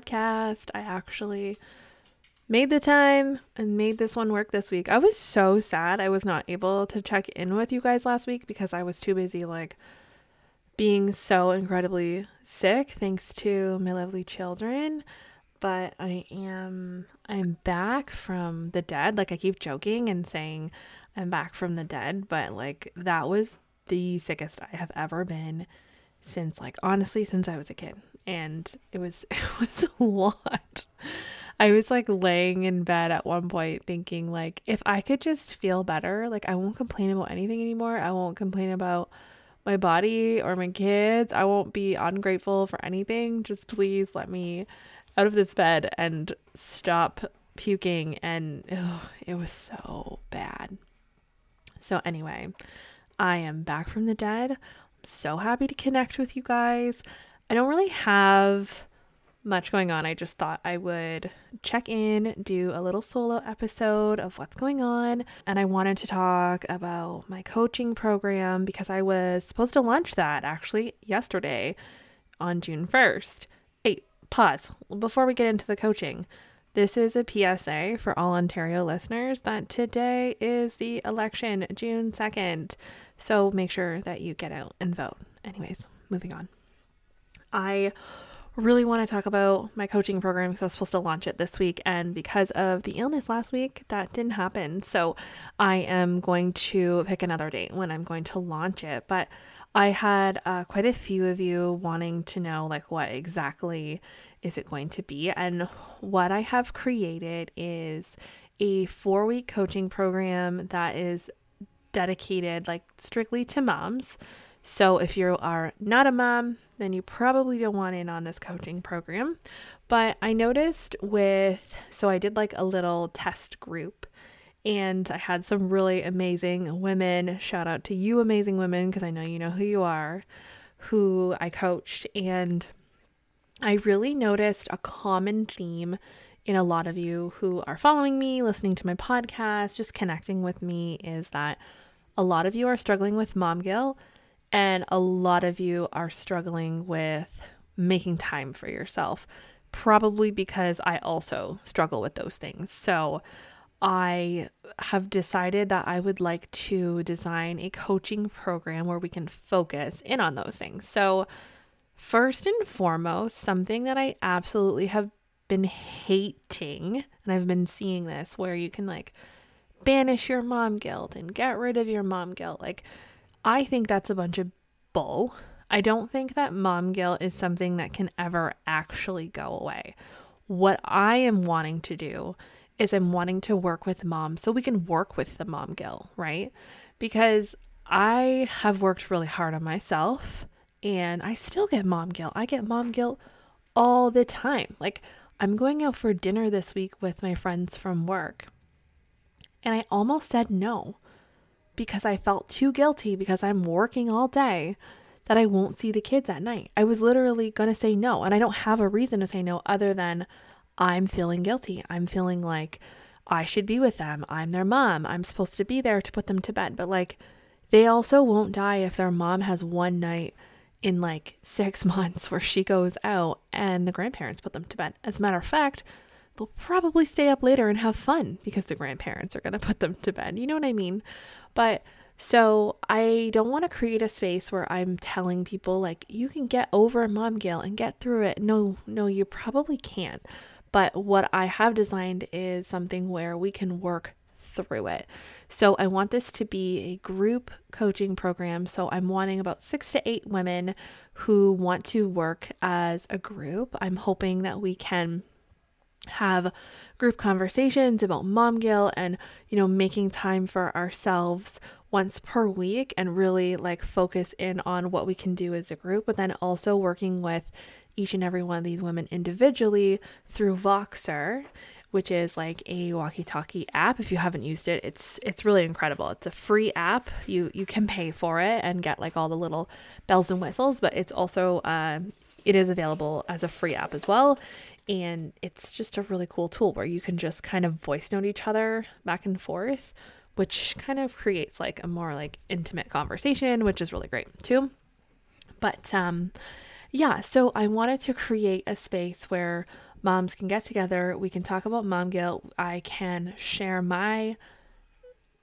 podcast. I actually made the time and made this one work this week. I was so sad I was not able to check in with you guys last week because I was too busy like being so incredibly sick thanks to my lovely children. But I am I'm back from the dead. Like I keep joking and saying I'm back from the dead, but like that was the sickest I have ever been since like honestly since I was a kid. And it was it was a lot. I was like laying in bed at one point thinking like if I could just feel better, like I won't complain about anything anymore. I won't complain about my body or my kids. I won't be ungrateful for anything. Just please let me out of this bed and stop puking and it was so bad. So anyway, I am back from the dead. So happy to connect with you guys. I don't really have much going on. I just thought I would check in, do a little solo episode of what's going on. And I wanted to talk about my coaching program because I was supposed to launch that actually yesterday on June 1st. Hey, pause before we get into the coaching. This is a PSA for all Ontario listeners that today is the election, June 2nd. So make sure that you get out and vote. Anyways, moving on. I really want to talk about my coaching program because I was supposed to launch it this week. And because of the illness last week, that didn't happen. So I am going to pick another date when I'm going to launch it. But I had uh, quite a few of you wanting to know, like, what exactly is it going to be? And what I have created is a four week coaching program that is dedicated, like, strictly to moms. So if you are not a mom, then you probably don't want in on this coaching program. But I noticed with, so I did like a little test group and I had some really amazing women. Shout out to you, amazing women, because I know you know who you are, who I coached. And I really noticed a common theme in a lot of you who are following me, listening to my podcast, just connecting with me is that a lot of you are struggling with mom guilt and a lot of you are struggling with making time for yourself, probably because I also struggle with those things. So, I have decided that I would like to design a coaching program where we can focus in on those things. So, first and foremost, something that I absolutely have been hating, and I've been seeing this where you can like banish your mom guilt and get rid of your mom guilt. Like, I think that's a bunch of bull. I don't think that mom guilt is something that can ever actually go away. What I am wanting to do is I'm wanting to work with mom so we can work with the mom guilt, right? Because I have worked really hard on myself and I still get mom guilt. I get mom guilt all the time. Like, I'm going out for dinner this week with my friends from work. And I almost said no because I felt too guilty because I'm working all day that I won't see the kids at night. I was literally going to say no, and I don't have a reason to say no other than I'm feeling guilty. I'm feeling like I should be with them. I'm their mom. I'm supposed to be there to put them to bed. But like, they also won't die if their mom has one night in like six months where she goes out and the grandparents put them to bed. As a matter of fact, they'll probably stay up later and have fun because the grandparents are going to put them to bed. You know what I mean? But so I don't want to create a space where I'm telling people like you can get over mom guilt and get through it. No, no, you probably can't. But what I have designed is something where we can work through it. So I want this to be a group coaching program. So I'm wanting about 6 to 8 women who want to work as a group. I'm hoping that we can have group conversations about mom guilt and you know making time for ourselves once per week and really like focus in on what we can do as a group but then also working with each and every one of these women individually through Voxer which is like a walkie-talkie app. If you haven't used it it's it's really incredible. It's a free app. You you can pay for it and get like all the little bells and whistles but it's also uh, it is available as a free app as well. And it's just a really cool tool where you can just kind of voice note each other back and forth, which kind of creates like a more like intimate conversation, which is really great too. But um yeah, so I wanted to create a space where moms can get together. We can talk about mom guilt. I can share my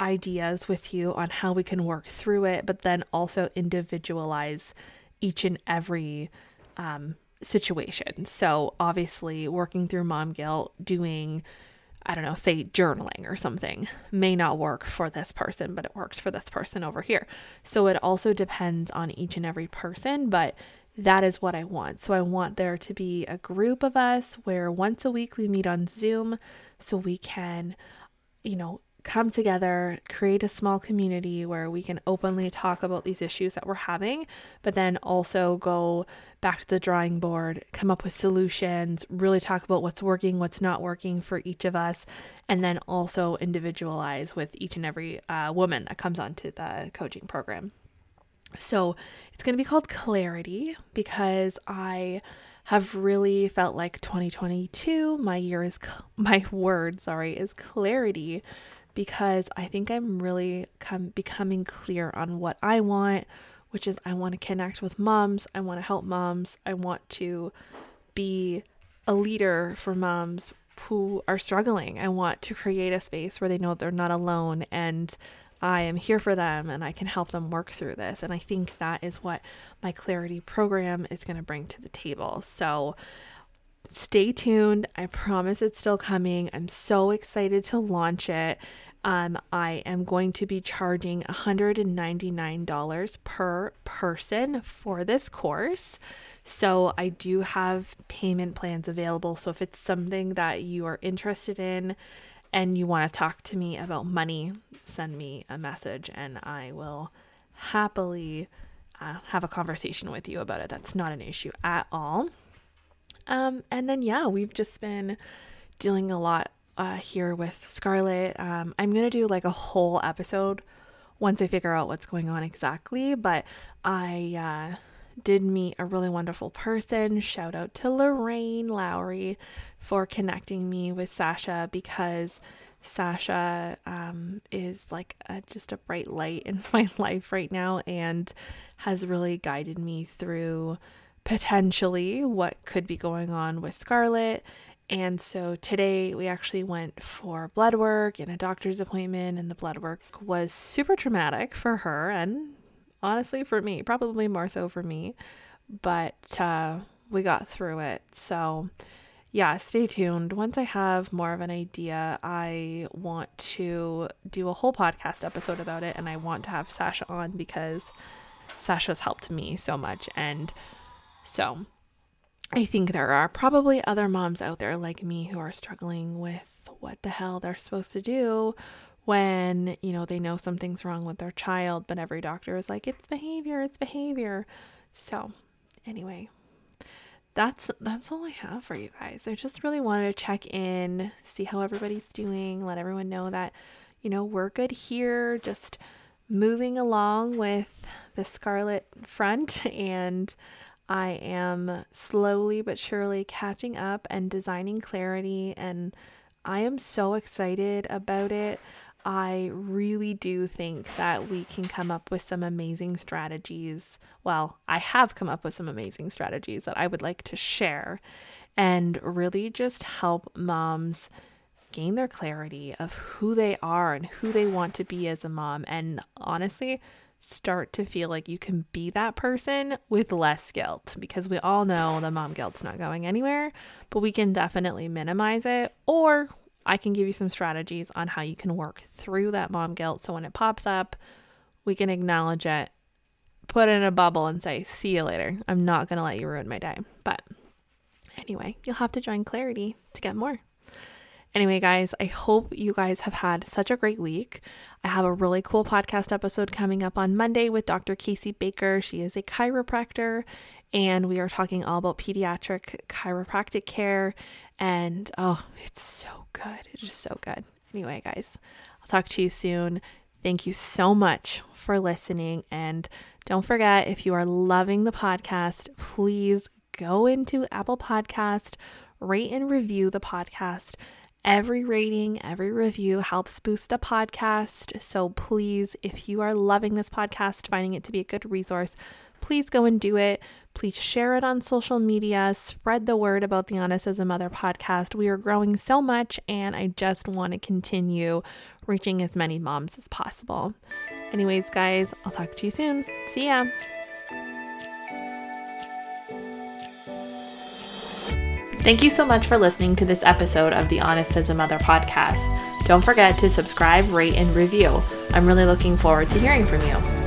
ideas with you on how we can work through it, but then also individualize each and every um, situation. So, obviously, working through mom guilt, doing, I don't know, say journaling or something may not work for this person, but it works for this person over here. So, it also depends on each and every person, but that is what I want. So, I want there to be a group of us where once a week we meet on Zoom so we can, you know, come together, create a small community where we can openly talk about these issues that we're having, but then also go back to the drawing board, come up with solutions, really talk about what's working, what's not working for each of us, and then also individualize with each and every uh, woman that comes onto the coaching program. So it's going to be called Clarity because I have really felt like 2022 my year is my word sorry is clarity because I think I'm really becoming clear on what I want, which is I want to connect with moms, I want to help moms, I want to be a leader for moms who are struggling. I want to create a space where they know they're not alone and I am here for them and I can help them work through this. And I think that is what my clarity program is going to bring to the table. So stay tuned. I promise it's still coming. I'm so excited to launch it. Um, I am going to be charging $199 per person for this course. So I do have payment plans available. So if it's something that you are interested in and you want to talk to me about money, send me a message and I will happily uh, have a conversation with you about it. That's not an issue at all. Um, and then, yeah, we've just been dealing a lot uh, here with Scarlett. Um, I'm going to do like a whole episode once I figure out what's going on exactly, but I uh, did meet a really wonderful person. Shout out to Lorraine Lowry for connecting me with Sasha because Sasha um, is like a, just a bright light in my life right now and has really guided me through potentially what could be going on with Scarlett. And so today we actually went for blood work and a doctor's appointment, and the blood work was super traumatic for her and honestly for me, probably more so for me. But uh, we got through it. So, yeah, stay tuned. Once I have more of an idea, I want to do a whole podcast episode about it, and I want to have Sasha on because Sasha's helped me so much. And so I think there are probably other moms out there like me who are struggling with what the hell they're supposed to do when, you know, they know something's wrong with their child, but every doctor is like, it's behavior, it's behavior. So, anyway, that's that's all I have for you guys. I just really wanted to check in, see how everybody's doing, let everyone know that, you know, we're good here, just moving along with the Scarlett front and I am slowly but surely catching up and designing clarity, and I am so excited about it. I really do think that we can come up with some amazing strategies. Well, I have come up with some amazing strategies that I would like to share and really just help moms gain their clarity of who they are and who they want to be as a mom. And honestly, start to feel like you can be that person with less guilt because we all know the mom guilt's not going anywhere, but we can definitely minimize it or I can give you some strategies on how you can work through that mom guilt so when it pops up, we can acknowledge it, put it in a bubble and say, "See you later. I'm not going to let you ruin my day." But anyway, you'll have to join Clarity to get more. Anyway, guys, I hope you guys have had such a great week. I have a really cool podcast episode coming up on Monday with Dr. Casey Baker. She is a chiropractor, and we are talking all about pediatric chiropractic care. And oh, it's so good. It is so good. Anyway, guys, I'll talk to you soon. Thank you so much for listening. And don't forget, if you are loving the podcast, please go into Apple Podcast, rate and review the podcast Every rating, every review helps boost a podcast. So please, if you are loving this podcast, finding it to be a good resource, please go and do it. Please share it on social media, spread the word about the Honest as a Mother podcast. We are growing so much, and I just want to continue reaching as many moms as possible. Anyways, guys, I'll talk to you soon. See ya. Thank you so much for listening to this episode of the Honest as a Mother podcast. Don't forget to subscribe, rate, and review. I'm really looking forward to hearing from you.